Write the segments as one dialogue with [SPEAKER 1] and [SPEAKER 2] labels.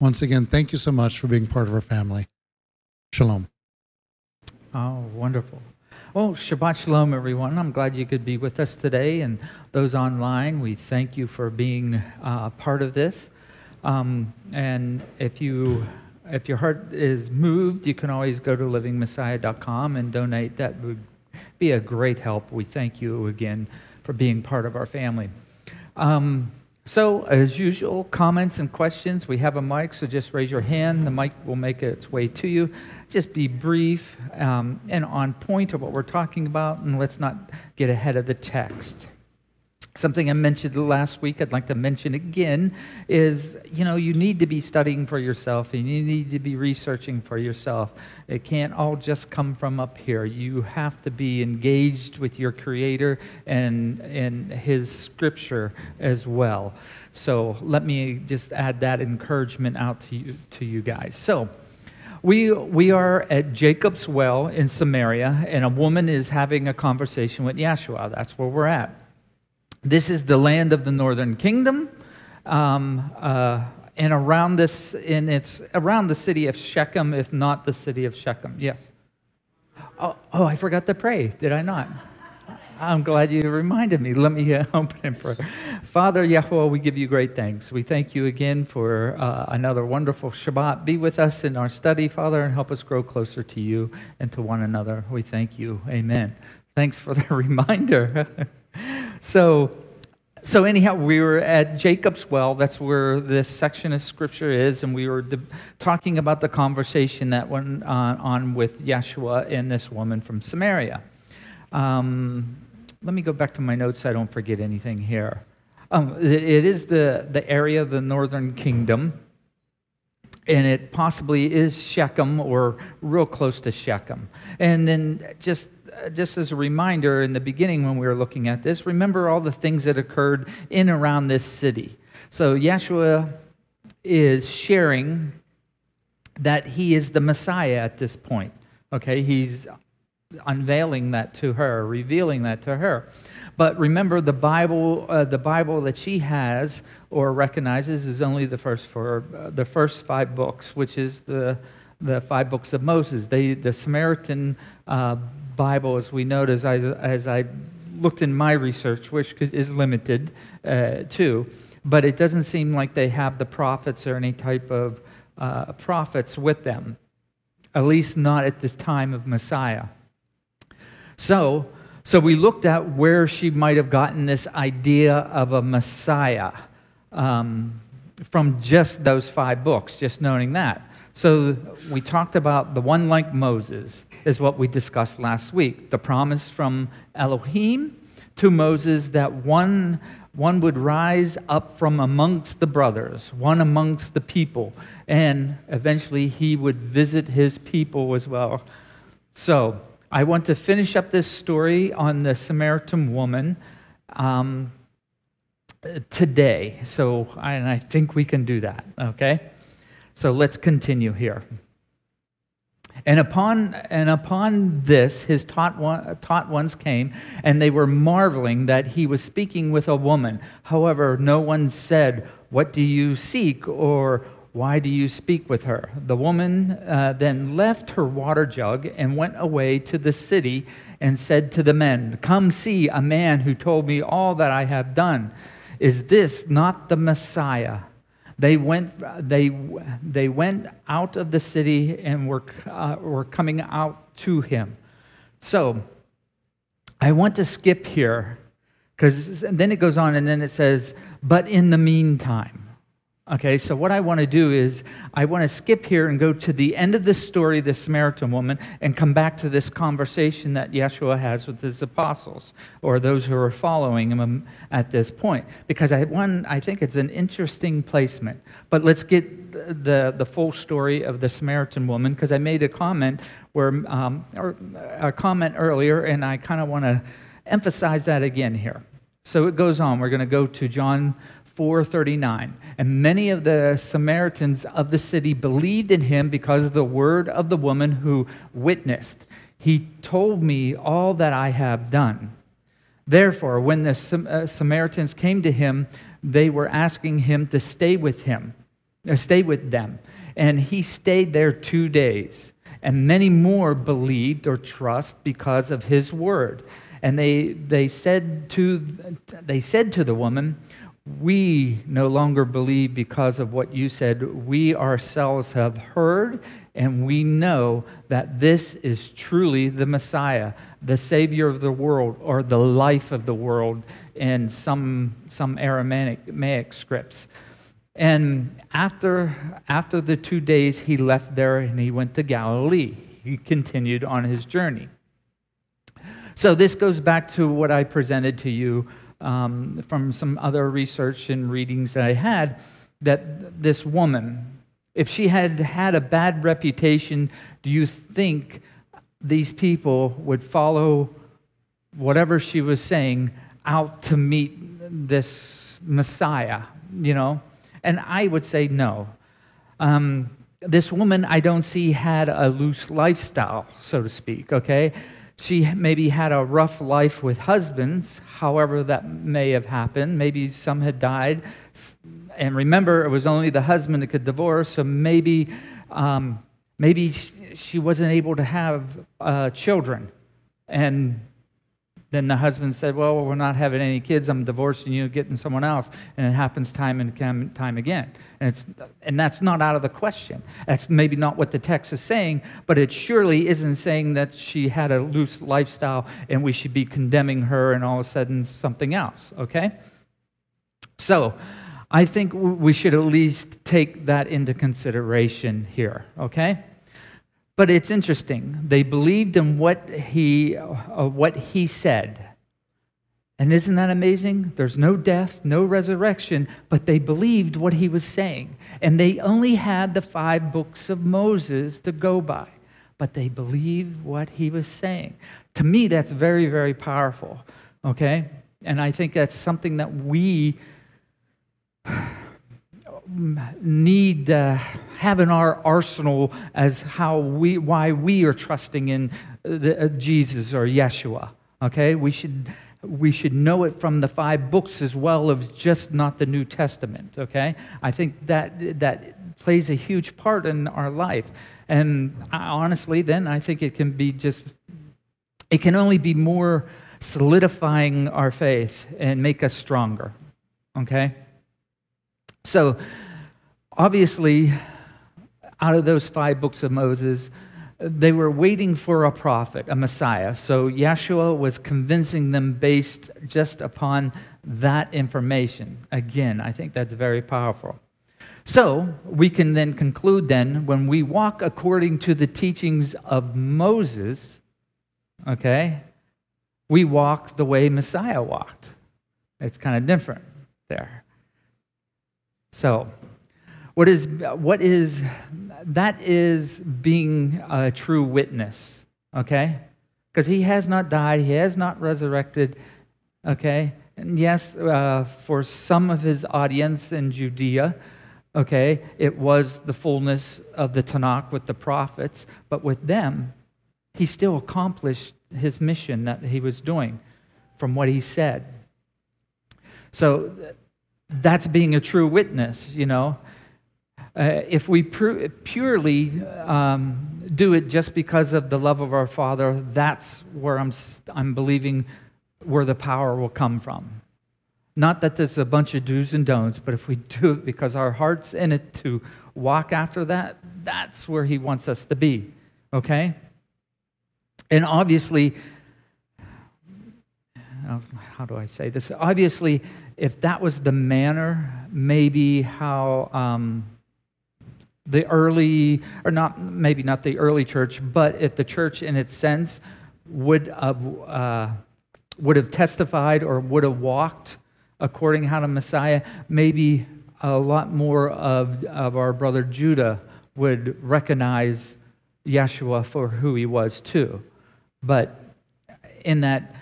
[SPEAKER 1] Once again, thank you so much for being part of our family. Shalom.
[SPEAKER 2] Oh, wonderful. Well, Shabbat Shalom, everyone. I'm glad you could be with us today. And those online, we thank you for being uh, part of this. Um, and if you if your heart is moved, you can always go to livingmessiah.com and donate. That would be a great help. We thank you again for being part of our family. Um, so, as usual, comments and questions. We have a mic, so just raise your hand. The mic will make its way to you. Just be brief um, and on point of what we're talking about, and let's not get ahead of the text. Something I mentioned last week, I'd like to mention again, is you know, you need to be studying for yourself and you need to be researching for yourself. It can't all just come from up here. You have to be engaged with your Creator and, and His Scripture as well. So let me just add that encouragement out to you, to you guys. So, we, we are at Jacob's well in Samaria, and a woman is having a conversation with Yeshua. That's where we're at. This is the land of the northern kingdom. Um, uh, and around this, in it's around the city of Shechem, if not the city of Shechem. Yes. Oh, oh, I forgot to pray. Did I not? I'm glad you reminded me. Let me uh, open in prayer. Father Yahweh, we give you great thanks. We thank you again for uh, another wonderful Shabbat. Be with us in our study, Father, and help us grow closer to you and to one another. We thank you. Amen. Thanks for the reminder. so, so anyhow, we were at Jacob's well. That's where this section of scripture is, and we were de- talking about the conversation that went on, on, with Yeshua and this woman from Samaria. Um, let me go back to my notes so I don't forget anything here. Um, it is the, the area of the northern kingdom, and it possibly is Shechem or real close to Shechem. And then just just as a reminder in the beginning when we were looking at this, remember all the things that occurred in around this city. So Yeshua is sharing that he is the Messiah at this point. Okay, he's unveiling that to her, revealing that to her. But remember, the Bible, uh, the Bible that she has or recognizes is only the first four, uh, the first five books, which is the the five books of Moses. They, the Samaritan uh, Bible, as we note, as I, as I looked in my research, which is limited uh, too, but it doesn't seem like they have the prophets or any type of uh, prophets with them, at least not at this time of Messiah. So, so we looked at where she might have gotten this idea of a Messiah um, from just those five books, just knowing that. So we talked about the one like Moses, is what we discussed last week. The promise from Elohim to Moses that one, one would rise up from amongst the brothers, one amongst the people, and eventually he would visit his people as well. So I want to finish up this story on the Samaritan woman. Um, today. So, and I think we can do that, okay? So let's continue here. And upon, and upon this, his taught, one, taught ones came, and they were marveling that he was speaking with a woman. However, no one said, What do you seek? or Why do you speak with her? The woman uh, then left her water jug and went away to the city and said to the men, Come see a man who told me all that I have done. Is this not the Messiah? They went, they, they went out of the city and were, uh, were coming out to him. So I want to skip here because then it goes on and then it says, but in the meantime. Okay, so what I want to do is I want to skip here and go to the end of the story, the Samaritan woman, and come back to this conversation that Yeshua has with his apostles or those who are following him at this point. Because I, one, I think it's an interesting placement. But let's get the, the full story of the Samaritan woman because I made a comment where um, or a comment earlier, and I kind of want to emphasize that again here. So it goes on. We're going to go to John 4:39. And many of the Samaritans of the city believed in him because of the word of the woman who witnessed. He told me all that I have done. Therefore, when the uh, Samaritans came to him, they were asking him to stay with him, uh, stay with them. And he stayed there 2 days. And many more believed or trust because of his word. And they, they, said to, they said to the woman, we no longer believe because of what you said. We ourselves have heard and we know that this is truly the Messiah, the Savior of the world, or the life of the world in some, some Aramaic scripts. And after, after the two days, he left there and he went to Galilee. He continued on his journey. So, this goes back to what I presented to you um, from some other research and readings that I had that this woman, if she had had a bad reputation, do you think these people would follow whatever she was saying out to meet this Messiah, you know? And I would say no. Um, this woman, I don't see, had a loose lifestyle, so to speak, okay? She maybe had a rough life with husbands, however, that may have happened. Maybe some had died. And remember, it was only the husband that could divorce, so maybe, um, maybe she wasn't able to have uh, children. And then the husband said, Well, we're not having any kids. I'm divorcing you, getting someone else. And it happens time and time again. And, it's, and that's not out of the question. That's maybe not what the text is saying, but it surely isn't saying that she had a loose lifestyle and we should be condemning her and all of a sudden something else, okay? So I think we should at least take that into consideration here, okay? But it's interesting. They believed in what he, uh, what he said. And isn't that amazing? There's no death, no resurrection, but they believed what he was saying. And they only had the five books of Moses to go by, but they believed what he was saying. To me, that's very, very powerful, okay? And I think that's something that we need uh, have in our arsenal as how we why we are trusting in the, uh, Jesus or Yeshua. Okay, we should we should know it from the five books as well as just not the New Testament. Okay, I think that that plays a huge part in our life, and I, honestly, then I think it can be just it can only be more solidifying our faith and make us stronger. Okay. So, obviously, out of those five books of Moses, they were waiting for a prophet, a Messiah. So, Yeshua was convincing them based just upon that information. Again, I think that's very powerful. So, we can then conclude then when we walk according to the teachings of Moses, okay, we walk the way Messiah walked. It's kind of different there. So, what is, what is, that is being a true witness, okay? Because he has not died, he has not resurrected, okay? And yes, uh, for some of his audience in Judea, okay, it was the fullness of the Tanakh with the prophets, but with them, he still accomplished his mission that he was doing from what he said. So that's being a true witness, you know. Uh, if we pur- purely um, do it just because of the love of our Father, that's where I'm, I'm believing where the power will come from. Not that there's a bunch of do's and don'ts, but if we do it because our heart's in it to walk after that, that's where He wants us to be, okay? And obviously, how do I say this? Obviously, if that was the manner, maybe how um, the early, or not, maybe not the early church, but if the church in its sense would have, uh, would have testified or would have walked according how to Messiah, maybe a lot more of, of our brother Judah would recognize Yeshua for who he was too. But in that,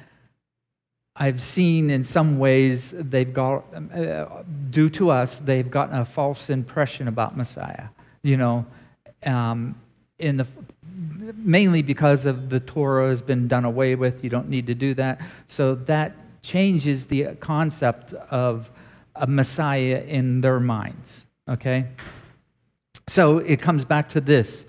[SPEAKER 2] I've seen in some ways they've got, uh, due to us, they've gotten a false impression about Messiah. You know, um, in the mainly because of the Torah has been done away with. You don't need to do that. So that changes the concept of a Messiah in their minds. Okay? So it comes back to this.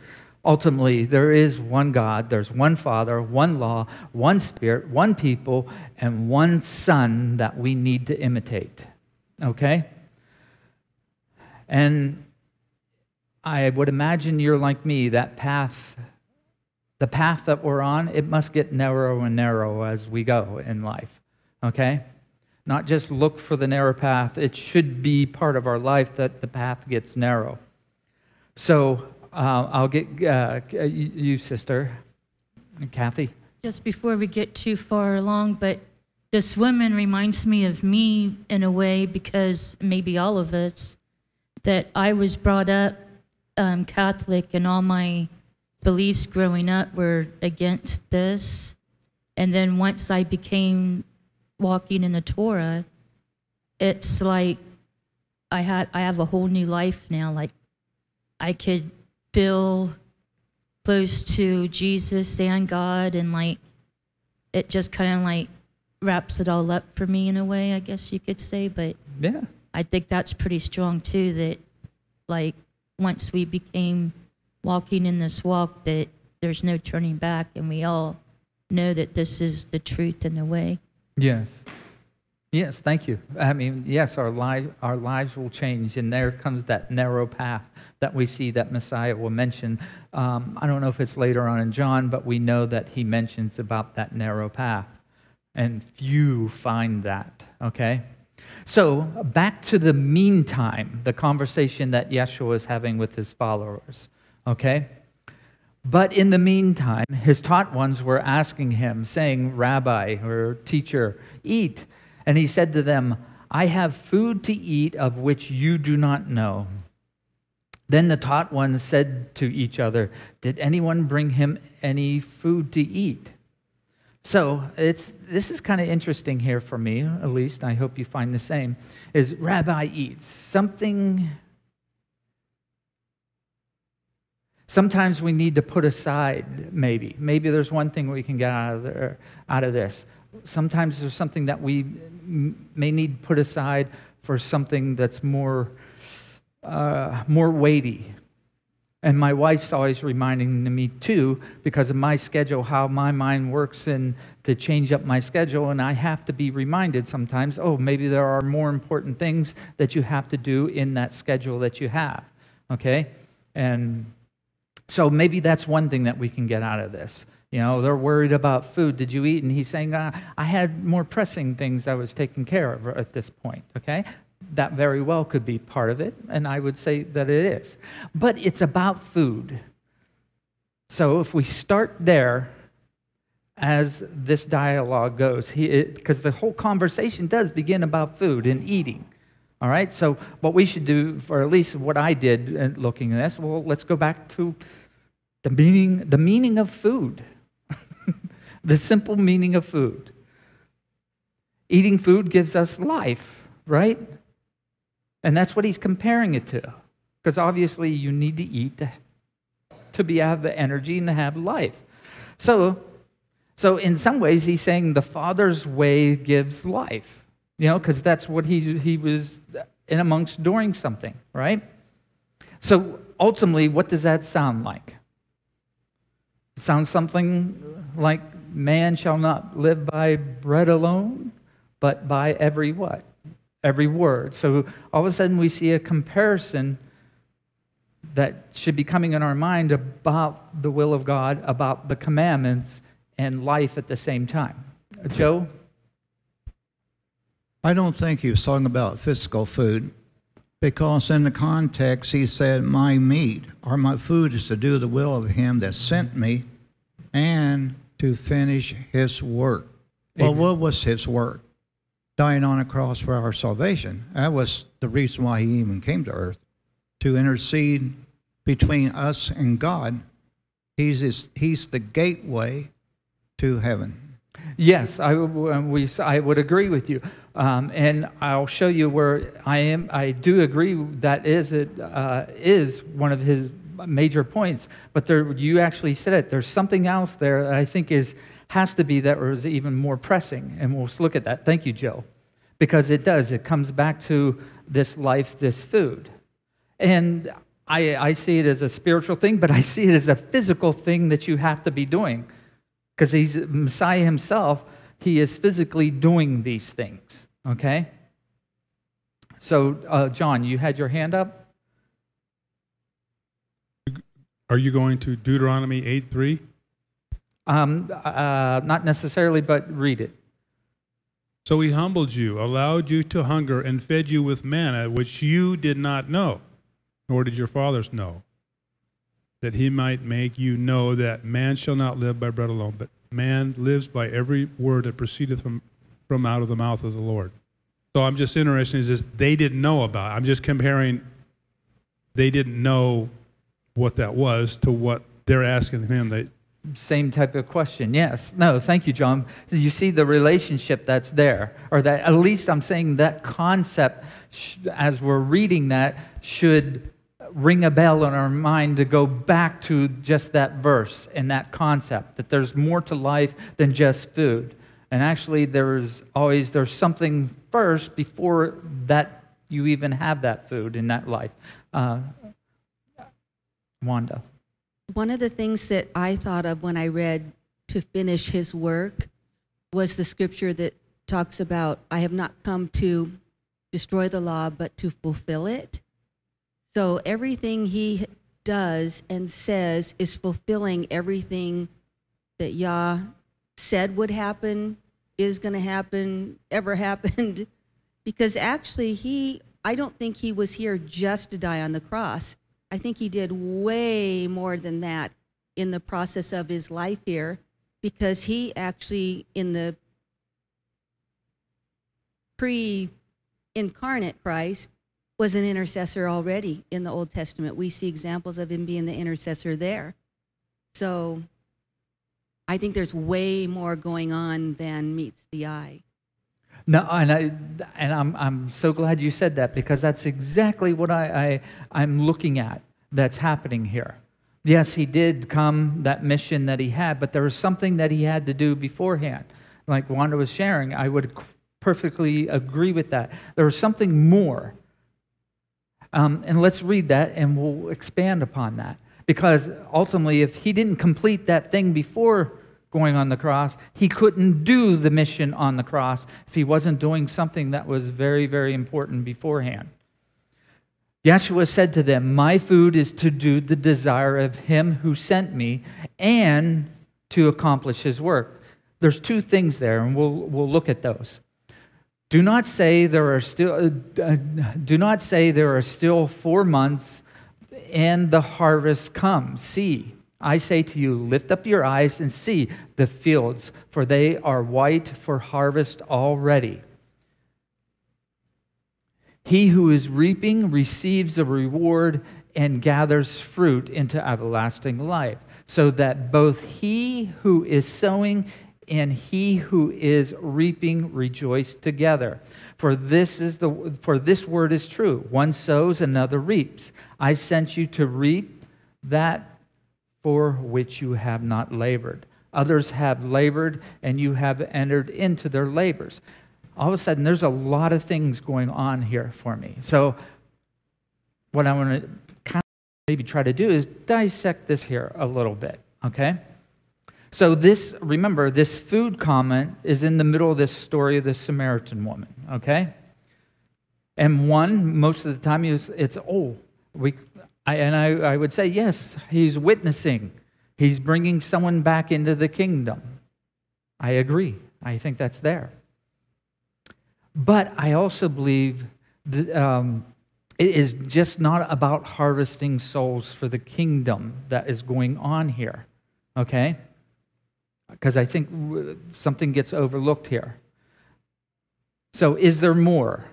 [SPEAKER 2] Ultimately, there is one God, there's one Father, one law, one Spirit, one people, and one Son that we need to imitate. Okay? And I would imagine you're like me, that path, the path that we're on, it must get narrow and narrow as we go in life. Okay? Not just look for the narrow path, it should be part of our life that the path gets narrow. So uh, I'll get uh, you, sister, Kathy.
[SPEAKER 3] Just before we get too far along, but this woman reminds me of me in a way because maybe all of us, that I was brought up um, Catholic and all my beliefs growing up were against this. And then once I became walking in the Torah, it's like I had I have a whole new life now. Like I could feel close to Jesus and God, and like it just kind of like wraps it all up for me in a way, I guess you could say. But
[SPEAKER 2] yeah,
[SPEAKER 3] I think that's pretty strong too. That like once we became walking in this walk, that there's no turning back, and we all know that this is the truth and the way.
[SPEAKER 2] Yes. Yes, thank you. I mean, yes, our, life, our lives will change, and there comes that narrow path that we see that Messiah will mention. Um, I don't know if it's later on in John, but we know that he mentions about that narrow path, and few find that, okay? So, back to the meantime, the conversation that Yeshua is having with his followers, okay? But in the meantime, his taught ones were asking him, saying, Rabbi or teacher, eat. And he said to them, I have food to eat of which you do not know. Then the taught ones said to each other, Did anyone bring him any food to eat? So it's, this is kind of interesting here for me, at least. I hope you find the same. Is Rabbi eats something Sometimes we need to put aside, maybe. Maybe there's one thing we can get out of, there, out of this. Sometimes there's something that we may need put aside for something that's more, uh, more weighty. And my wife's always reminding me too, because of my schedule, how my mind works and to change up my schedule. And I have to be reminded sometimes, oh, maybe there are more important things that you have to do in that schedule that you have. Okay? And so maybe that's one thing that we can get out of this. You know, they're worried about food. Did you eat? And he's saying, uh, I had more pressing things I was taking care of at this point, okay? That very well could be part of it, and I would say that it is. But it's about food. So if we start there, as this dialogue goes, because the whole conversation does begin about food and eating. All right, so what we should do, or at least what I did looking at this, well, let's go back to the meaning, the meaning of food, the simple meaning of food. Eating food gives us life, right? And that's what he's comparing it to. Because obviously you need to eat to, to be have the energy and to have life. So, so in some ways he's saying the Father's way gives life. You know, because that's what he, he was in amongst doing something, right? So ultimately, what does that sound like? Sounds something like man shall not live by bread alone, but by every what? Every word. So all of a sudden we see a comparison that should be coming in our mind about the will of God, about the commandments, and life at the same time. Joe?
[SPEAKER 4] I don't think he was talking about physical food because in the context he said, My meat or my food is to do the will of him that sent me and to finish his work. Well,
[SPEAKER 2] Ex-
[SPEAKER 4] what was his work? Dying on a cross for our salvation. That was the reason why he even came to earth to intercede between us and God. He's, his, he's the gateway to heaven.
[SPEAKER 2] Yes, I, uh, we, I would agree with you. Um, and I'll show you where I am. I do agree that is, it, uh, is one of his major points. But there, you actually said it. There's something else there that I think is, has to be that was even more pressing. And we'll look at that. Thank you, Joe. Because it does. It comes back to this life, this food. And I, I see it as a spiritual thing, but I see it as a physical thing that you have to be doing because he's Messiah himself. He is physically doing these things. Okay. So, uh, John, you had your hand up.
[SPEAKER 5] Are you going to Deuteronomy 8 3?
[SPEAKER 2] Um, uh, not necessarily, but read it.
[SPEAKER 5] So he humbled you, allowed you to hunger, and fed you with manna, which you did not know, nor did your fathers know, that he might make you know that man shall not live by bread alone, but man lives by every word that proceedeth from, from out of the mouth of the Lord. So I'm just interested is this they didn't know about. it. I'm just comparing they didn't know what that was to what they're asking him. They,
[SPEAKER 2] Same type of question. Yes. No, thank you, John. You see the relationship that's there, or that at least I'm saying that concept, as we're reading that, should ring a bell in our mind to go back to just that verse and that concept that there's more to life than just food. And actually, there's always there's something first before that you even have that food in that life. Uh, Wanda.
[SPEAKER 6] One of the things that I thought of when I read to finish his work was the scripture that talks about, I have not come to destroy the law, but to fulfill it. So everything he does and says is fulfilling everything that Yah said would happen, is going to happen, ever happened. Because actually, he, I don't think he was here just to die on the cross. I think he did way more than that in the process of his life here because he actually, in the pre incarnate Christ, was an intercessor already in the Old Testament. We see examples of him being the intercessor there. So I think there's way more going on than meets the eye.
[SPEAKER 2] No, and I and I'm I'm so glad you said that because that's exactly what I, I I'm looking at that's happening here. Yes, he did come that mission that he had, but there was something that he had to do beforehand. Like Wanda was sharing, I would perfectly agree with that. There was something more. Um, and let's read that and we'll expand upon that. Because ultimately, if he didn't complete that thing before going on the cross, he couldn't do the mission on the cross if he wasn't doing something that was very, very important beforehand. Yeshua said to them, My food is to do the desire of him who sent me and to accomplish his work. There's two things there, and we'll, we'll look at those. Do not say there are still uh, do not say there are still 4 months and the harvest comes. See, I say to you, lift up your eyes and see the fields, for they are white for harvest already. He who is reaping receives a reward and gathers fruit into everlasting life, so that both he who is sowing and he who is reaping rejoice together. For this is the for this word is true. One sows, another reaps. I sent you to reap that for which you have not labored. Others have labored, and you have entered into their labors. All of a sudden, there's a lot of things going on here for me. So, what I want to kind of maybe try to do is dissect this here a little bit, okay? So, this, remember, this food comment is in the middle of this story of the Samaritan woman, okay? And one, most of the time, it's, it's oh, we, I, and I, I would say, yes, he's witnessing. He's bringing someone back into the kingdom. I agree. I think that's there. But I also believe that, um, it is just not about harvesting souls for the kingdom that is going on here, okay? Because I think something gets overlooked here. So, is there more?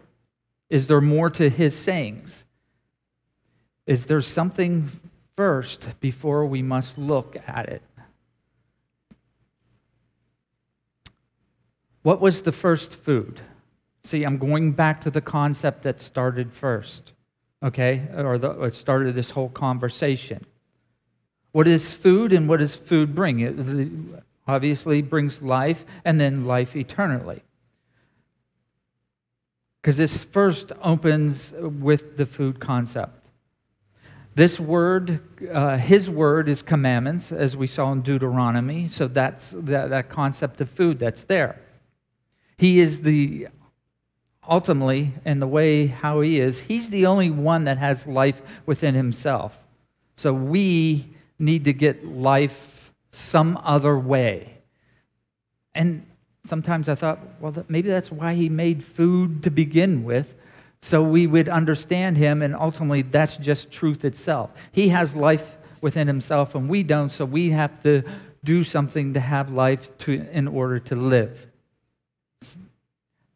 [SPEAKER 2] Is there more to his sayings? Is there something first before we must look at it? What was the first food? See, I'm going back to the concept that started first, okay, or the, started this whole conversation. What is food and what does food bring? It obviously brings life and then life eternally. Because this first opens with the food concept. This word, uh, his word is commandments, as we saw in Deuteronomy. So that's that, that concept of food that's there. He is the ultimately, in the way how he is, he's the only one that has life within himself. So we need to get life some other way. And sometimes I thought, well, maybe that's why he made food to begin with, so we would understand him, and ultimately that's just truth itself. He has life within himself, and we don't, so we have to do something to have life to, in order to live.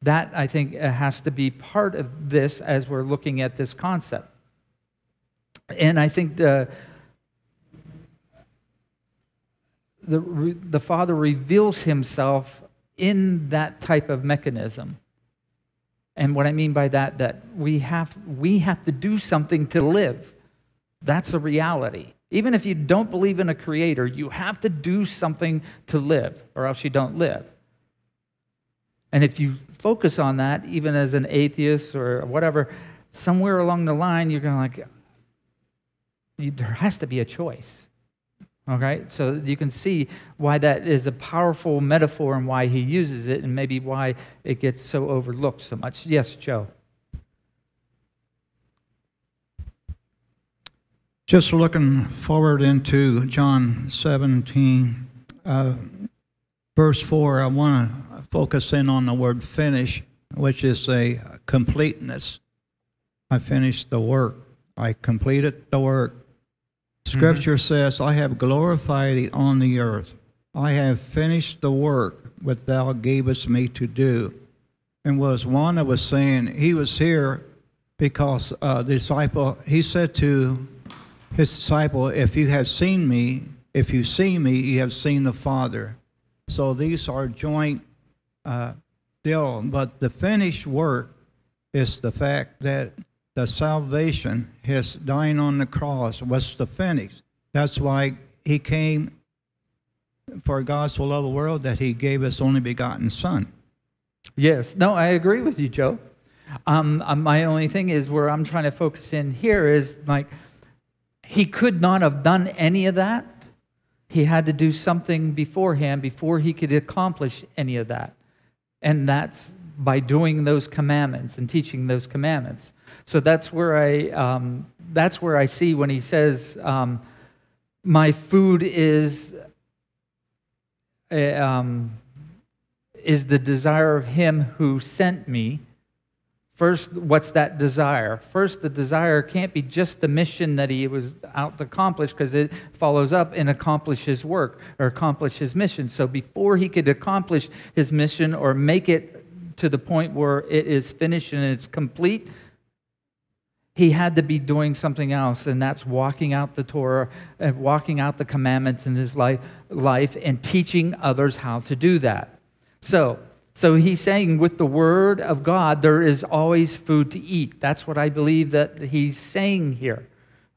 [SPEAKER 2] That, I think, uh, has to be part of this as we're looking at this concept. And I think the, the, the Father reveals himself in that type of mechanism. And what I mean by that, that we have, we have to do something to live. That's a reality. Even if you don't believe in a creator, you have to do something to live, or else you don't live. And if you focus on that, even as an atheist or whatever, somewhere along the line, you're going to like, there has to be a choice. Okay, so you can see why that is a powerful metaphor and why he uses it, and maybe why it gets so overlooked so much. Yes, Joe.
[SPEAKER 4] Just looking forward into John 17, uh, verse 4, I want to focus in on the word finish, which is a completeness. I finished the work, I completed the work. Scripture mm-hmm. says, I have glorified thee on the earth. I have finished the work which thou gavest me to do. And was one that was saying, he was here because uh, the disciple, he said to his disciple, If you have seen me, if you see me, you have seen the Father. So these are joint uh, deal. But the finished work is the fact that the salvation, his dying on the cross, was the finish. That's why he came for God so loved the world that he gave his only begotten Son.
[SPEAKER 2] Yes. No, I agree with you, Joe. Um, uh, my only thing is where I'm trying to focus in here is like he could not have done any of that. He had to do something beforehand before he could accomplish any of that. And that's by doing those commandments and teaching those commandments. So that's where I um, that's where I see when he says, um, "My food is uh, um, is the desire of Him who sent me." First, what's that desire? First, the desire can't be just the mission that he was out to accomplish because it follows up and accomplish his work or accomplish his mission. So before he could accomplish his mission or make it to the point where it is finished and it's complete, he had to be doing something else, and that's walking out the Torah and walking out the commandments in his life, life and teaching others how to do that. So, so he's saying with the word of God, there is always food to eat. That's what I believe that he's saying here.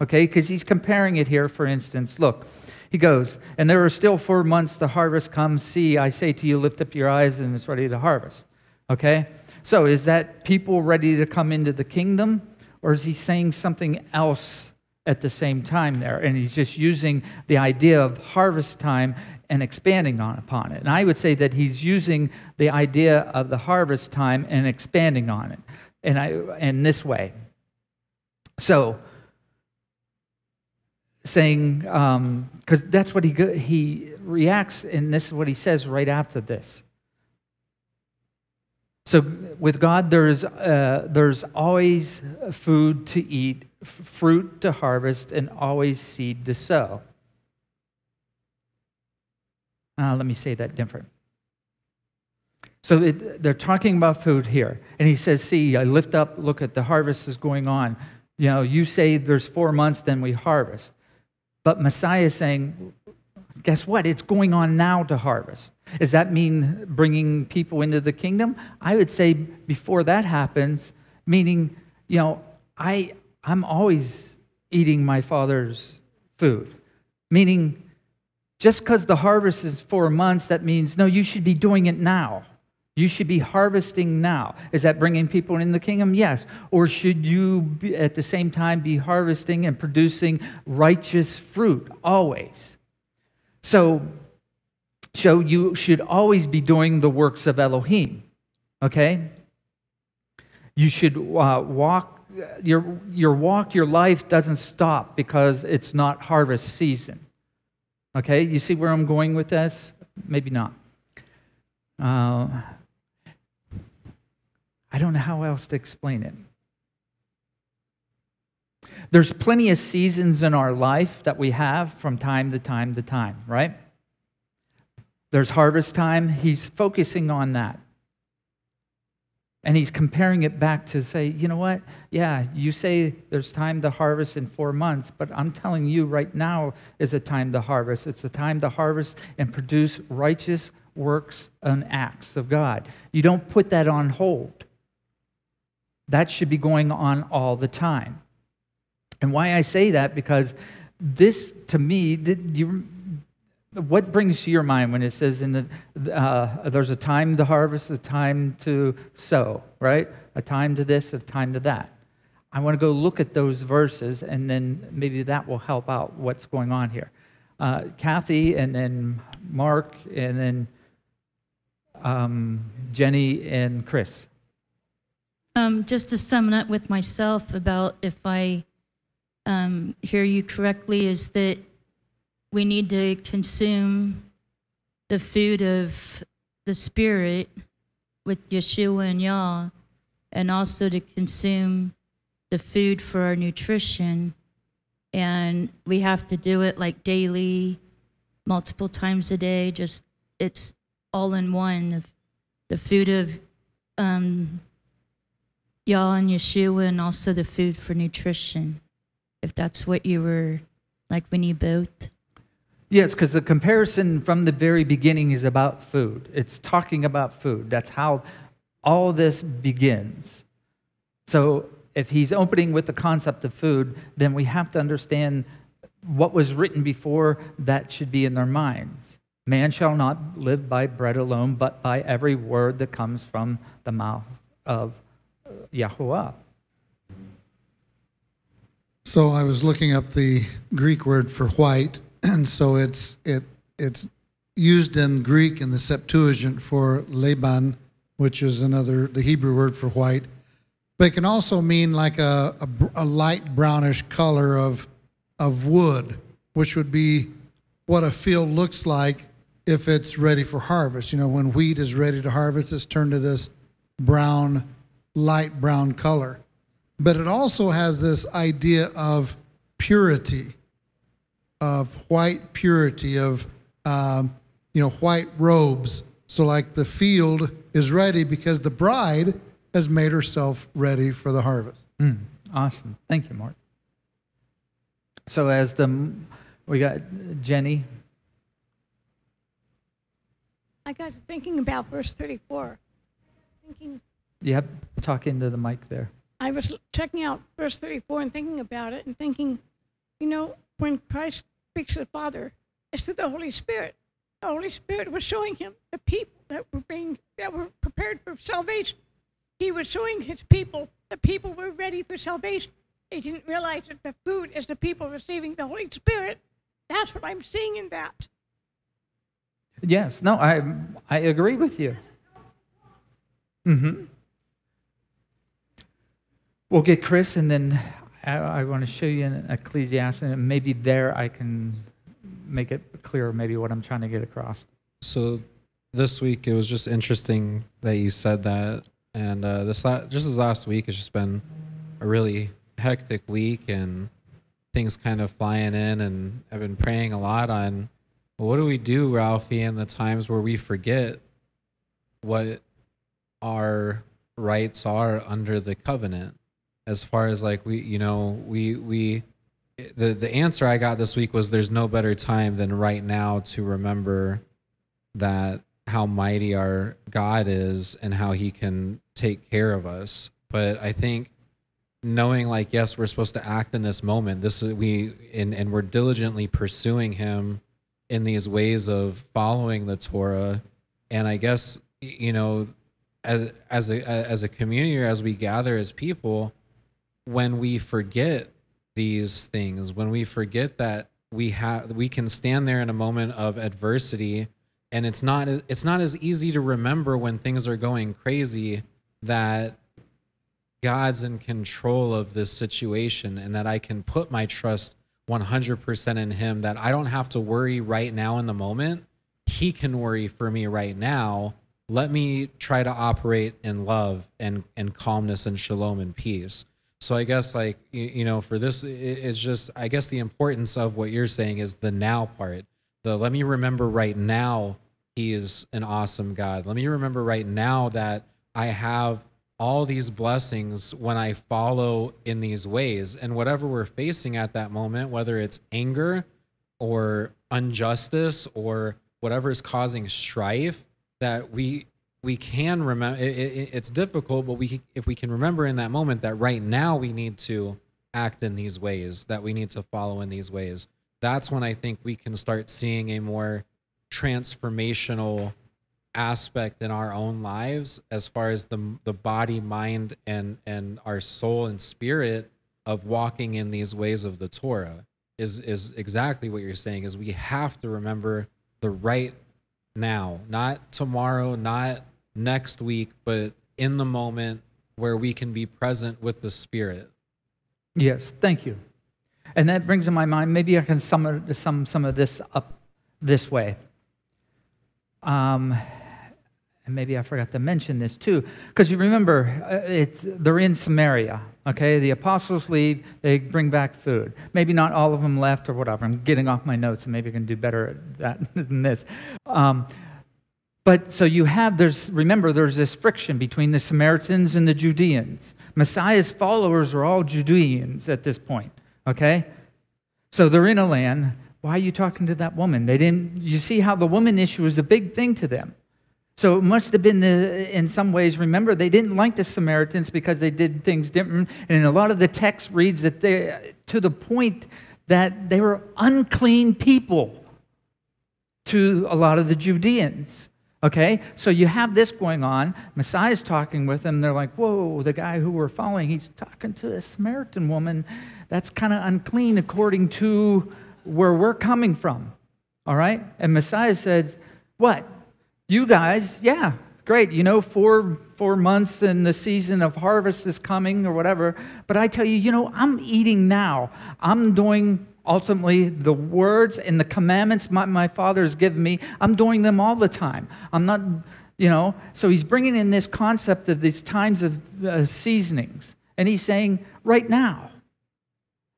[SPEAKER 2] Okay, because he's comparing it here, for instance. Look, he goes, and there are still four months the harvest comes. See, I say to you, lift up your eyes, and it's ready to harvest. Okay? So is that people ready to come into the kingdom? Or is he saying something else at the same time there? And he's just using the idea of harvest time and expanding on upon it. And I would say that he's using the idea of the harvest time and expanding on it. And I in this way. So saying because um, that's what he he reacts and this is what he says right after this So with God, there's, uh, there's always food to eat, fruit to harvest, and always seed to sow. Uh, let me say that different. So it, they're talking about food here. And he says, See, I lift up, look at the harvest is going on. You know, you say there's four months, then we harvest. But Messiah is saying, Guess what? It's going on now to harvest. Does that mean bringing people into the kingdom? I would say before that happens, meaning, you know, I, I'm always eating my father's food. Meaning, just because the harvest is four months, that means, no, you should be doing it now. You should be harvesting now. Is that bringing people in the kingdom? Yes. Or should you be, at the same time be harvesting and producing righteous fruit always? So, so you should always be doing the works of Elohim, okay? You should uh, walk, your, your walk, your life doesn't stop because it's not harvest season. Okay, you see where I'm going with this? Maybe not. Uh, I don't know how else to explain it. There's plenty of seasons in our life that we have from time to time to time, right? There's harvest time. He's focusing on that. And he's comparing it back to say, you know what? Yeah, you say there's time to harvest in four months, but I'm telling you right now is a time to harvest. It's the time to harvest and produce righteous works and acts of God. You don't put that on hold. That should be going on all the time. And why I say that, because this to me, you, what brings to your mind when it says in the, uh, there's a time to harvest, a time to sow, right? A time to this, a time to that. I want to go look at those verses, and then maybe that will help out what's going on here. Uh, Kathy, and then Mark, and then um, Jenny and Chris.
[SPEAKER 3] Um, just to sum it up with myself about if I um, hear you correctly, is that we need to consume the food of the Spirit with Yeshua and Yah, and also to consume the food for our nutrition. And we have to do it like daily, multiple times a day. Just it's all in one. The, food of um, Yah and Yeshua, and also the food for nutrition. If that's what you were like, when you both.
[SPEAKER 2] Yes, because the comparison from the very beginning is about food. It's talking about food. That's how all this begins. So if he's opening with the concept of food, then we have to understand what was written before that should be in their minds. Man shall not live by bread alone, but by every word that comes from the mouth of Yahuwah.
[SPEAKER 1] So I was looking up the Greek word for white, and so it's it it's used in Greek in the Septuagint for leban, which is another the Hebrew word for white, but it can also mean like a, a, a light brownish color of of wood, which would be what a field looks like if it's ready for harvest. You know, when wheat is ready to harvest, it's turned to this brown, light brown color. But it also has this idea of purity of white purity, of um, you know white robes. So like the field is ready because the bride has made herself ready for the harvest.
[SPEAKER 2] Mm, awesome, thank you, Mark. So as the we got Jenny.
[SPEAKER 7] I got thinking about verse 34. Thinking.
[SPEAKER 2] You have to talk into the mic there.
[SPEAKER 7] I was checking out verse 34 and thinking about it and thinking, you know, when Christ speaks to the Father, it's through the Holy Spirit. The Holy Spirit was showing him the people that were being that were prepared for salvation. He was showing his people the people were ready for salvation. They didn't realize that the food is the people receiving the Holy Spirit. That's what I'm seeing in that.
[SPEAKER 2] Yes, no, I I agree with you. Mm-hmm. We'll get Chris, and then I, I want to show you in Ecclesiastes, and maybe there I can make it clear, maybe what I'm trying to get across.
[SPEAKER 8] So this week it was just interesting that you said that, and uh, this la- just this last week has just been a really hectic week and things kind of flying in, and I've been praying a lot on well, what do we do, Ralphie, in the times where we forget what our rights are under the covenant, as far as like we, you know, we we the the answer I got this week was there's no better time than right now to remember that how mighty our God is and how he can take care of us. But I think knowing like yes, we're supposed to act in this moment. This is we and and we're diligently pursuing him in these ways of following the Torah. And I guess you know as as a as a community as we gather as people when we forget these things when we forget that we have we can stand there in a moment of adversity and it's not it's not as easy to remember when things are going crazy that God's in control of this situation and that I can put my trust 100% in him that I don't have to worry right now in the moment. He can worry for me right now. Let me try to operate in love and and calmness and shalom and peace so I guess like you, you know for this it's just I guess the importance of what you're saying is the now part. The let me remember right now he is an awesome God. Let me remember right now that I have all these blessings when I follow in these ways. And whatever we're facing at that moment, whether it's anger or injustice or whatever is causing strife, that we we can remember it, it, it's difficult but we if we can remember in that moment that right now we need to act in these ways that we need to follow in these ways that's when i think we can start seeing a more transformational aspect in our own lives as far as the the body mind and and our soul and spirit of walking in these ways of the torah is is exactly what you're saying is we have to remember the right now not tomorrow not next week, but in the moment where we can be present with the Spirit.
[SPEAKER 2] Yes, thank you. And that brings in my mind, maybe I can sum, sum some of this up this way. Um, and maybe I forgot to mention this too, because you remember uh, it's, they're in Samaria. Okay, the apostles leave, they bring back food. Maybe not all of them left or whatever. I'm getting off my notes, and maybe I can do better at that than this. Um, but so you have, there's, remember, there's this friction between the Samaritans and the Judeans. Messiah's followers are all Judeans at this point, okay? So they're in a land. Why are you talking to that woman? They didn't, you see how the woman issue is a big thing to them. So it must have been, the, in some ways, remember, they didn't like the Samaritans because they did things different. And a lot of the text reads that they, to the point that they were unclean people to a lot of the Judeans. Okay, so you have this going on. Messiah's talking with them. They're like, whoa, the guy who we're following, he's talking to a Samaritan woman. That's kind of unclean according to where we're coming from. All right? And Messiah said, what? You guys, yeah, great. You know, four, four months and the season of harvest is coming or whatever. But I tell you, you know, I'm eating now. I'm doing ultimately the words and the commandments my, my father has given me i'm doing them all the time. I'm not you know so he's bringing in this concept of these times of uh, seasonings. And he's saying right now.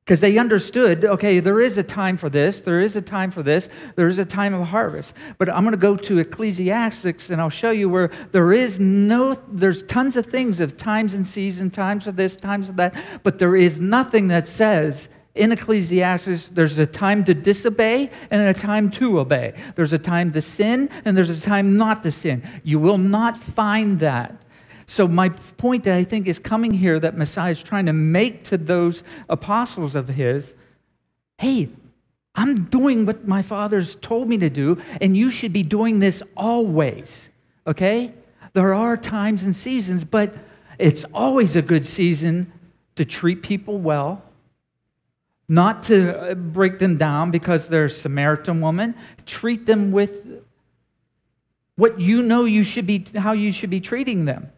[SPEAKER 2] Because they understood okay there is a time for this there is a time for this there is a time of harvest. But i'm going to go to ecclesiastics and i'll show you where there is no there's tons of things of times and season times of this times of that but there is nothing that says in Ecclesiastes, there's a time to disobey and a time to obey. There's a time to sin and there's a time not to sin. You will not find that. So, my point that I think is coming here that Messiah is trying to make to those apostles of his hey, I'm doing what my father's told me to do, and you should be doing this always. Okay? There are times and seasons, but it's always a good season to treat people well not to uh, break them down because they're a Samaritan woman. Treat them with what you know you should be, how you should be treating them.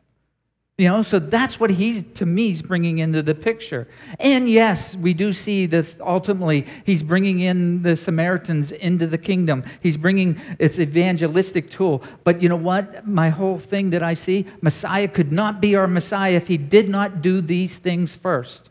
[SPEAKER 2] You know, so that's what he's, to me, he's bringing into the picture. And yes, we do see that ultimately he's bringing in the Samaritans into the kingdom. He's bringing its evangelistic tool. But you know what? My whole thing that I see, Messiah could not be our Messiah if he did not do these things first.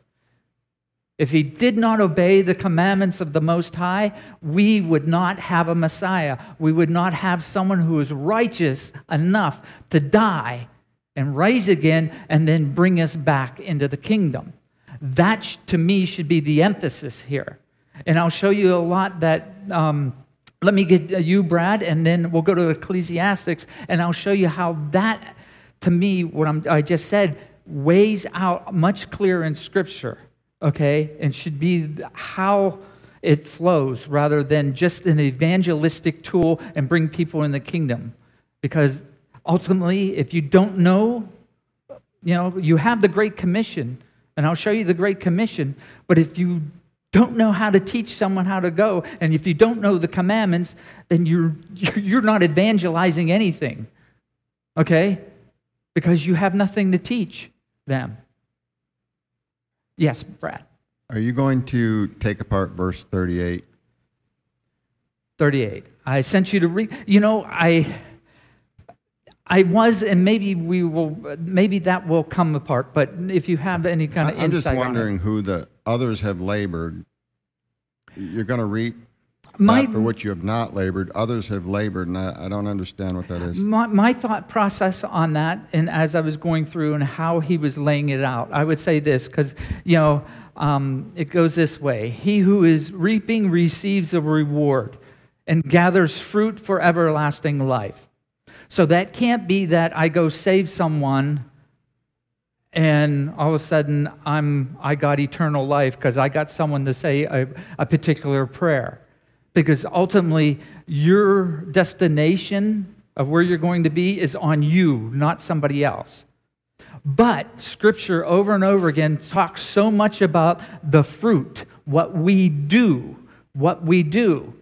[SPEAKER 2] If he did not obey the commandments of the Most High, we would not have a Messiah. We would not have someone who is righteous enough to die and rise again and then bring us back into the kingdom. That, to me, should be the emphasis here. And I'll show you a lot that. Um, let me get uh, you, Brad, and then we'll go to Ecclesiastics, and I'll show you how that, to me, what I'm, I just said, weighs out much clearer in Scripture, okay? And should be how it flows rather than just an evangelistic tool and bring people in the kingdom. Because ultimately, if you don't know, you know, you have the Great Commission, and I'll show you the Great Commission, but if you don't know how to teach someone how to go, and if you don't know the commandments, then you're, you're not evangelizing anything, okay? Because you have nothing to teach them. Yes, Brad.
[SPEAKER 9] Are you going to take apart verse 38?
[SPEAKER 2] 38. I sent you to read. You know, I I was, and maybe we will, maybe that will come apart. But if you have any kind of insight,
[SPEAKER 9] I'm just wondering who the others have labored. You're going to reap
[SPEAKER 2] My-
[SPEAKER 9] for which you have not labored. Others have labored, and I, I don't understand what that is.
[SPEAKER 2] My, my thought process on that, and as I was going through and how he was laying it out, I would say this because, you know, um, it goes this way He who is reaping receives a reward and gathers fruit for everlasting life. So that can't be that I go save someone and all of a sudden I'm, I got eternal life because I got someone to say a, a particular prayer. Because ultimately, your destination of where you're going to be is on you, not somebody else. But scripture over and over again talks so much about the fruit, what we do, what we do.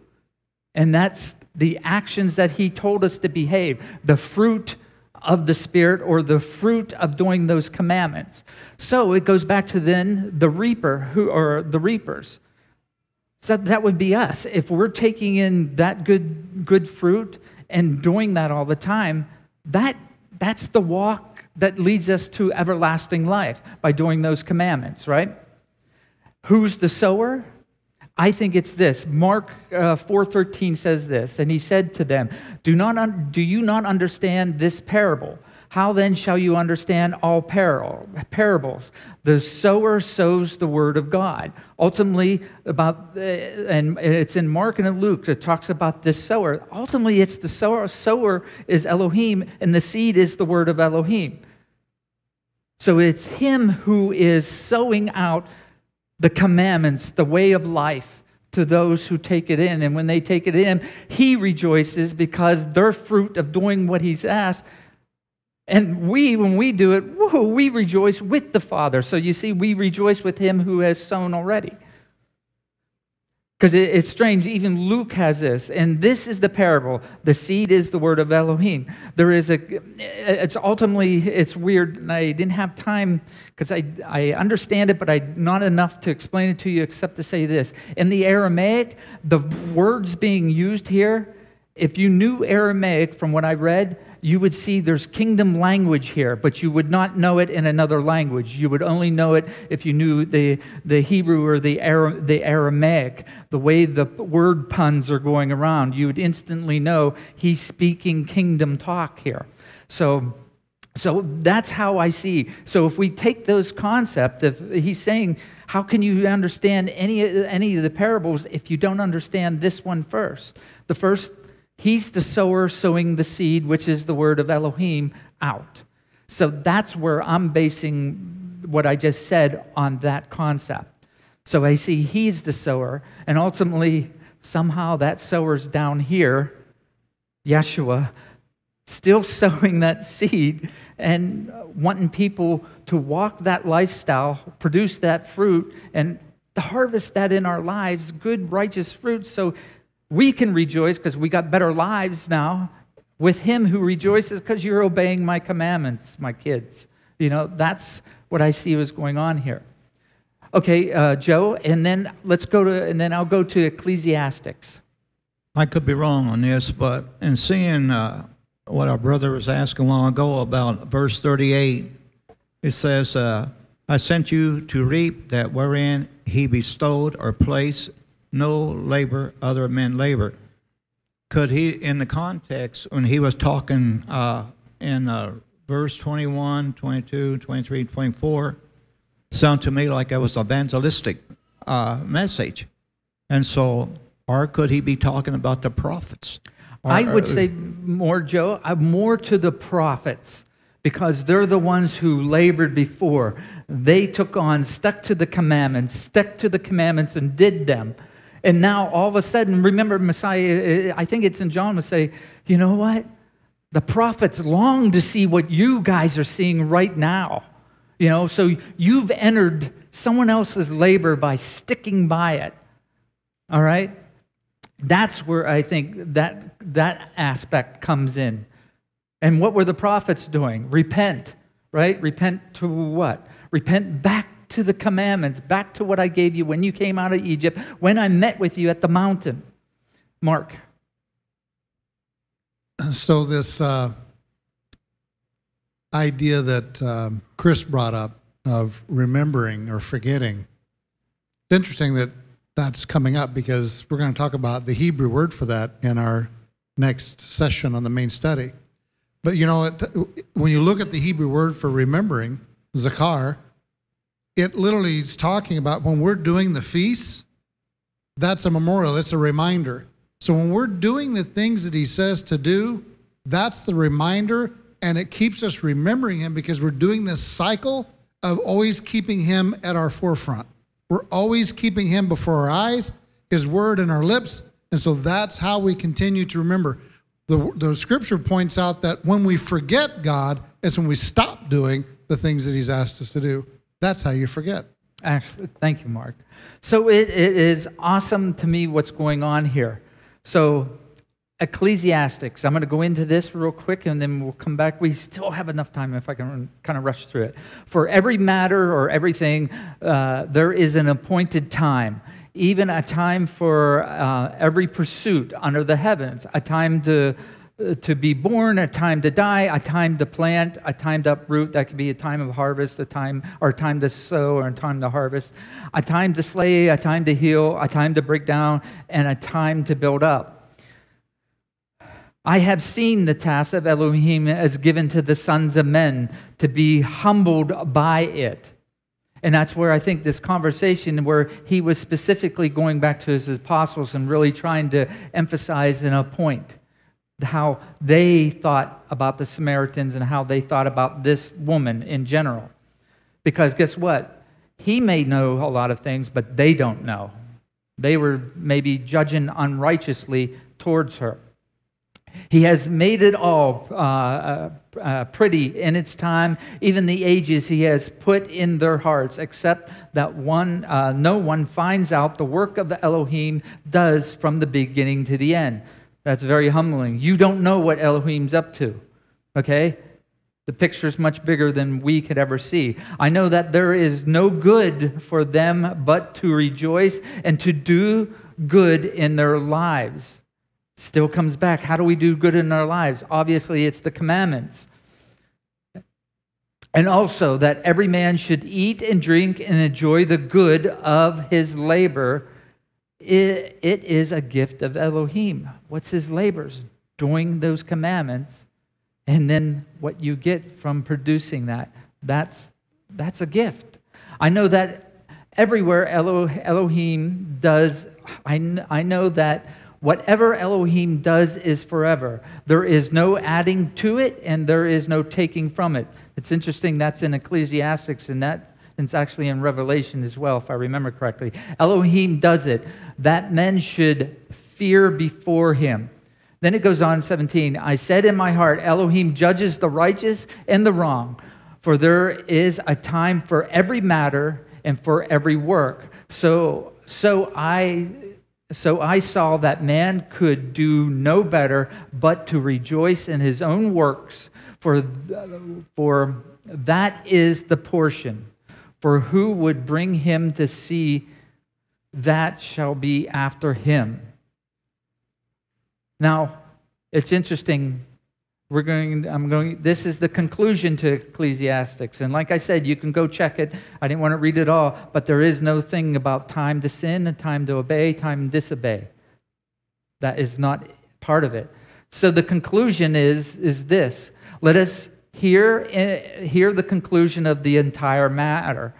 [SPEAKER 2] And that's the actions that he told us to behave, the fruit of the Spirit or the fruit of doing those commandments. So it goes back to then the reaper who or the reapers. So that would be us. If we're taking in that good good fruit and doing that all the time, that that's the walk that leads us to everlasting life by doing those commandments, right? Who's the sower? I think it's this. Mark uh, 4:13 says this, and he said to them, "Do not un- do you not understand this parable? How then shall you understand all parable, parables? The sower sows the word of God. Ultimately, about uh, and it's in Mark and in Luke it talks about this sower. Ultimately, it's the sower. Sower is Elohim, and the seed is the word of Elohim. So it's him who is sowing out the commandments, the way of life to those who take it in. And when they take it in, he rejoices because they're fruit of doing what he's asked. And we, when we do it, we rejoice with the Father. So you see, we rejoice with him who has sown already. Because it, it's strange, even Luke has this, and this is the parable. The seed is the word of Elohim. There is a, it's ultimately, it's weird, and I didn't have time because I, I understand it, but I not enough to explain it to you except to say this. In the Aramaic, the words being used here, if you knew Aramaic from what I read, you would see there's kingdom language here, but you would not know it in another language. You would only know it if you knew the, the Hebrew or the, the Aramaic, the way the word puns are going around. You would instantly know he's speaking kingdom talk here. So, so that's how I see. So if we take those concepts, if he's saying, how can you understand any, any of the parables if you don't understand this one first? The first He's the sower sowing the seed, which is the word of Elohim, out. So that's where I'm basing what I just said on that concept. So I see he's the sower, and ultimately, somehow that sower's down here, Yeshua, still sowing that seed and wanting people to walk that lifestyle, produce that fruit, and to harvest that in our lives, good, righteous fruit. So we can rejoice because we got better lives now with him who rejoices because you're obeying my commandments, my kids. You know, that's what I see was going on here. Okay, uh, Joe, and then let's go to, and then I'll go to Ecclesiastics.
[SPEAKER 4] I could be wrong on this, but in seeing uh, what our brother was asking a while ago about verse 38, it says, uh, I sent you to reap that wherein he bestowed or placed no labor, other men labor. Could he, in the context, when he was talking uh, in uh, verse 21, 22, 23, 24, sound to me like it was a evangelistic uh, message. And so, or could he be talking about the prophets? Or-
[SPEAKER 2] I would say more, Joe, uh, more to the prophets because they're the ones who labored before. They took on, stuck to the commandments, stuck to the commandments and did them. And now all of a sudden, remember Messiah, uh, I think it's in John would say, you know what? The prophets long to see what you guys are seeing right now. You know, so you've entered someone else's labor by sticking by it. All right? That's where I think that that aspect comes in. And what were the prophets doing? Repent, right? Repent to what? Repent back to the commandments, back to what I gave you when you came out of Egypt, when I met with you at the mountain. Mark.
[SPEAKER 1] So this uh, idea that um, Chris brought up of remembering or forgetting. It's interesting that that's coming up because we're going to talk about the Hebrew word for that in our next session on the main study. But you know, when you look at the Hebrew word for remembering, zakar, it literally is talking about when we're doing the feasts, that's a memorial, it's a reminder. So when we're doing the things that he says to do, that's the reminder, and it keeps us remembering him because we're doing this cycle of always keeping him at our forefront. We're always keeping him before our eyes, his word in our lips, and so that's how we continue to remember. The, the scripture points out that when we forget God, it's when we stop doing the things that he's asked us to do. That's how you forget.
[SPEAKER 2] Actually, thank you, Mark. So it, it is awesome to me what's going on here. So, Ecclesiastics, I'm going to go into this real quick and then we'll come back. We still have enough time if I can kind of rush through it. For every matter or everything, uh, there is an appointed time, even a time for uh, every pursuit under the heavens, a time to Uh, to be born, a time to die, a time to plant, a time to uproot. That could be a time of harvest, a time or a time to sow, or a time to harvest, a time to slay, a time to heal, a time to break down, and a time to build up. I have seen the task of Elohim as given to the sons of men to be humbled by it. And that's where I think this conversation, where he was specifically going back to his apostles and really trying to emphasize in a point how they thought about the Samaritans and how they thought about this woman in general. Because guess what? He may know a lot of things, but they don't know. They were maybe judging unrighteously towards her. He has made it all uh, uh, uh, pretty in its time. Even the ages he has put in their hearts, except that one, uh, no one finds out the work of the Elohim does from the beginning to the end. That's very humbling. You don't know what Elohim's up to, okay? The picture's much bigger than we could ever see. I know that there is no good for them but to rejoice and to do good in their lives. Still comes back. How do we do good in our lives? Obviously, it's the commandments. And also that every man should eat and drink and enjoy the good of his labor. It, it is a gift of Elohim. What's his labors? Doing those commandments. And then what you get from producing that, that's, that's a gift. I know that everywhere Elo, Elohim does, I, I know that whatever Elohim does is forever. There is no adding to it and there is no taking from it. It's interesting, that's in Ecclesiastics, and that it's actually in Revelation as well, if I remember correctly. Elohim does it, that men should fear before him. Then it goes on 17 I said in my heart, Elohim judges the righteous and the wrong, for there is a time for every matter and for every work. So, so I So I saw that man could do no better but to rejoice in his own works, for, for that is the portion. For who would bring him to see that shall be after him? Now, it's interesting. We're going, I'm going, this is the conclusion to Ecclesiastics. And like I said, you can go check it. I didn't want to read it all, but there is no thing about time to sin and time to obey, time to disobey. That is not part of it. So the conclusion is, is this let us hear, eh, hear the conclusion of the entire matter.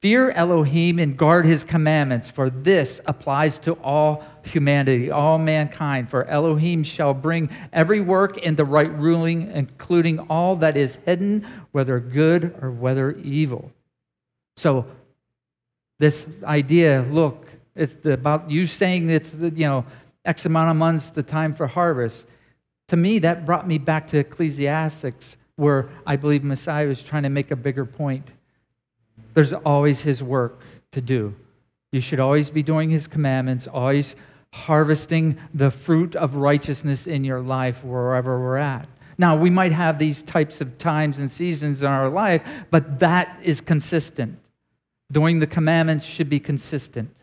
[SPEAKER 2] Fear Elohim and guard his commandments, for this applies to all humanity, all mankind. For Elohim shall bring every work into right ruling, including all that is hidden, whether good or whether evil. So, this idea look, it's about you saying it's the, you know, X amount of months, the time for harvest. To me, that brought me back to Ecclesiastics, where I believe Messiah was trying to make a bigger point. There's always his work to do. You should always be doing his commandments, always harvesting the fruit of righteousness in your life wherever we're at. Now, we might have these types of times and seasons in our life, but that is consistent. Doing the commandments should be consistent.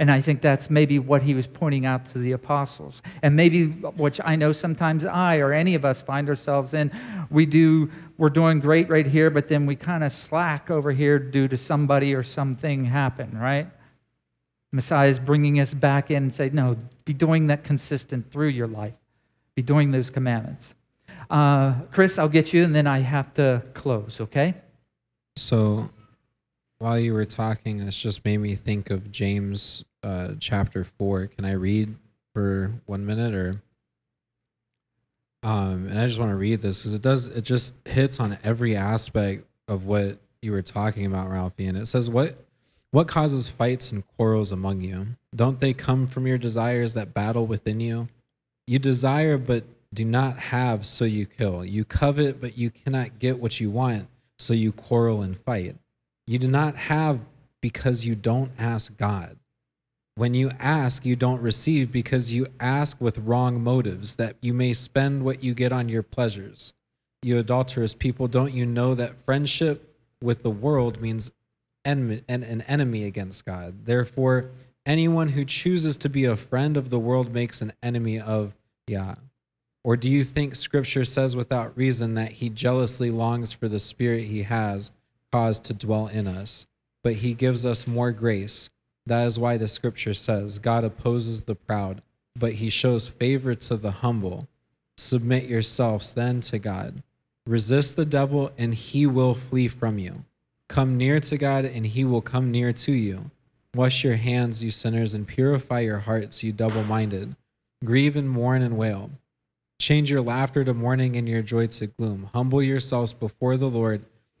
[SPEAKER 2] And I think that's maybe what he was pointing out to the apostles. And maybe which I know sometimes I or any of us find ourselves in. We do, we're doing great right here, but then we kind of slack over here due to somebody or something happen, right? Messiah is bringing us back in and say, no, be doing that consistent through your life. Be doing those commandments. Uh, Chris, I'll get you, and then I have to close, okay?
[SPEAKER 8] So while you were talking, this just made me think of James uh, chapter four. Can I read for one minute or? Um, and I just want to read this because it does. It just hits on every aspect of what you were talking about, Ralphie. And it says, "What, what causes fights and quarrels among you? Don't they come from your desires that battle within you? You desire, but do not have, so you kill. You covet, but you cannot get what you want, so you quarrel and fight. You do not have because you don't ask God." When you ask, you don't receive because you ask with wrong motives, that you may spend what you get on your pleasures. You adulterous people, don't you know that friendship with the world means enemy, an, an enemy against God? Therefore, anyone who chooses to be a friend of the world makes an enemy of Yah. Or do you think Scripture says without reason that he jealously longs for the Spirit he has caused to dwell in us? But he gives us more grace. That is why the scripture says, God opposes the proud, but he shows favor to the humble. Submit yourselves then to God. Resist the devil, and he will flee from you. Come near to God, and he will come near to you. Wash your hands, you sinners, and purify your hearts, you double minded. Grieve and mourn and wail. Change your laughter to mourning and your joy to gloom. Humble yourselves before the Lord,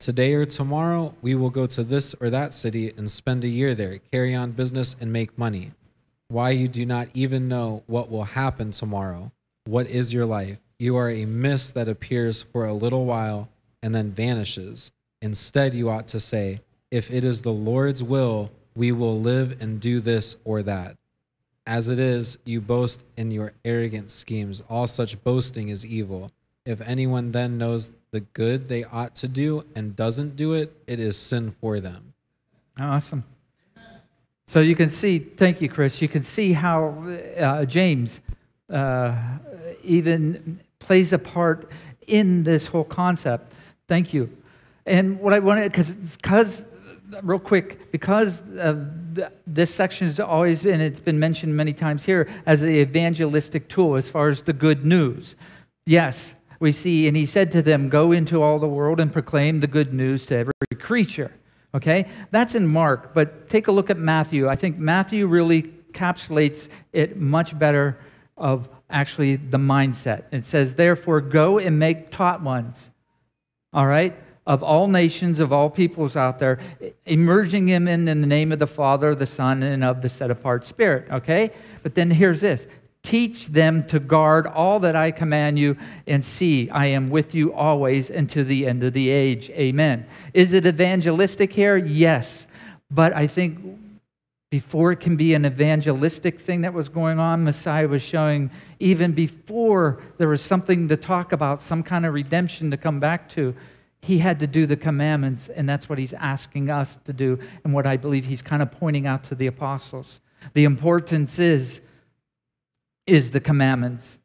[SPEAKER 8] Today or tomorrow we will go to this or that city and spend a year there, carry on business, and make money why you do not even know what will happen tomorrow. What is your life? You are a mist that appears for a little while and then vanishes. Instead, you ought to say, If it is the Lord's will, we will live and do this or that. As it is, you boast in your arrogant schemes. All such boasting is evil. If anyone then knows the good they ought to do and doesn't do it, it is sin for them.
[SPEAKER 2] Awesome. So you can see, thank you, Chris, you can see how uh, James uh, even plays a part in this whole concept. Thank you. And what I wanted, because, real quick, because this section has always been, it's been mentioned many times here as the evangelistic tool as far as the good news. Yes, we see, and he said to them, Go into all the world and proclaim the good news to every creature. Okay? That's in Mark, but take a look at Matthew. I think Matthew really encapsulates it much better of actually the mindset. It says, Therefore, go and make taught ones, all right, of all nations, of all peoples out there, emerging them in, in the name of the Father, the Son, and of the set apart Spirit, okay? But then here's this Teach them to guard all that I command you, and see, I am with you always unto the end of the age. Amen. Is it evangelistic here? Yes. But I think before it can be an evangelistic thing that was going on, Messiah was showing even before there was something to talk about, some kind of redemption to come back to, he had to do the commandments, and that's what he's asking us to do, and what I believe he's kind of pointing out to the apostles. The importance is is the commandments.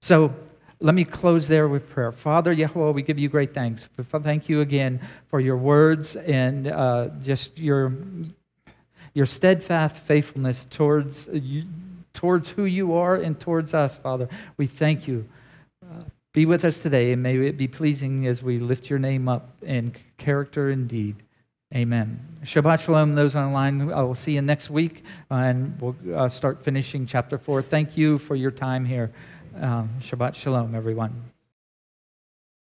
[SPEAKER 2] So let me close there with prayer. Father Yahweh, we give you great thanks. Thank you again for your words and uh, just your, your steadfast faithfulness towards, you, towards who you are and towards us, Father. We thank you. Uh, be with us today, and may it be pleasing as we lift your name up in character and deed. Amen. Shabbat Shalom, those online. I will see you next week, uh, and we'll uh, start finishing chapter four. Thank you for your time here. Um, Shabbat Shalom, everyone.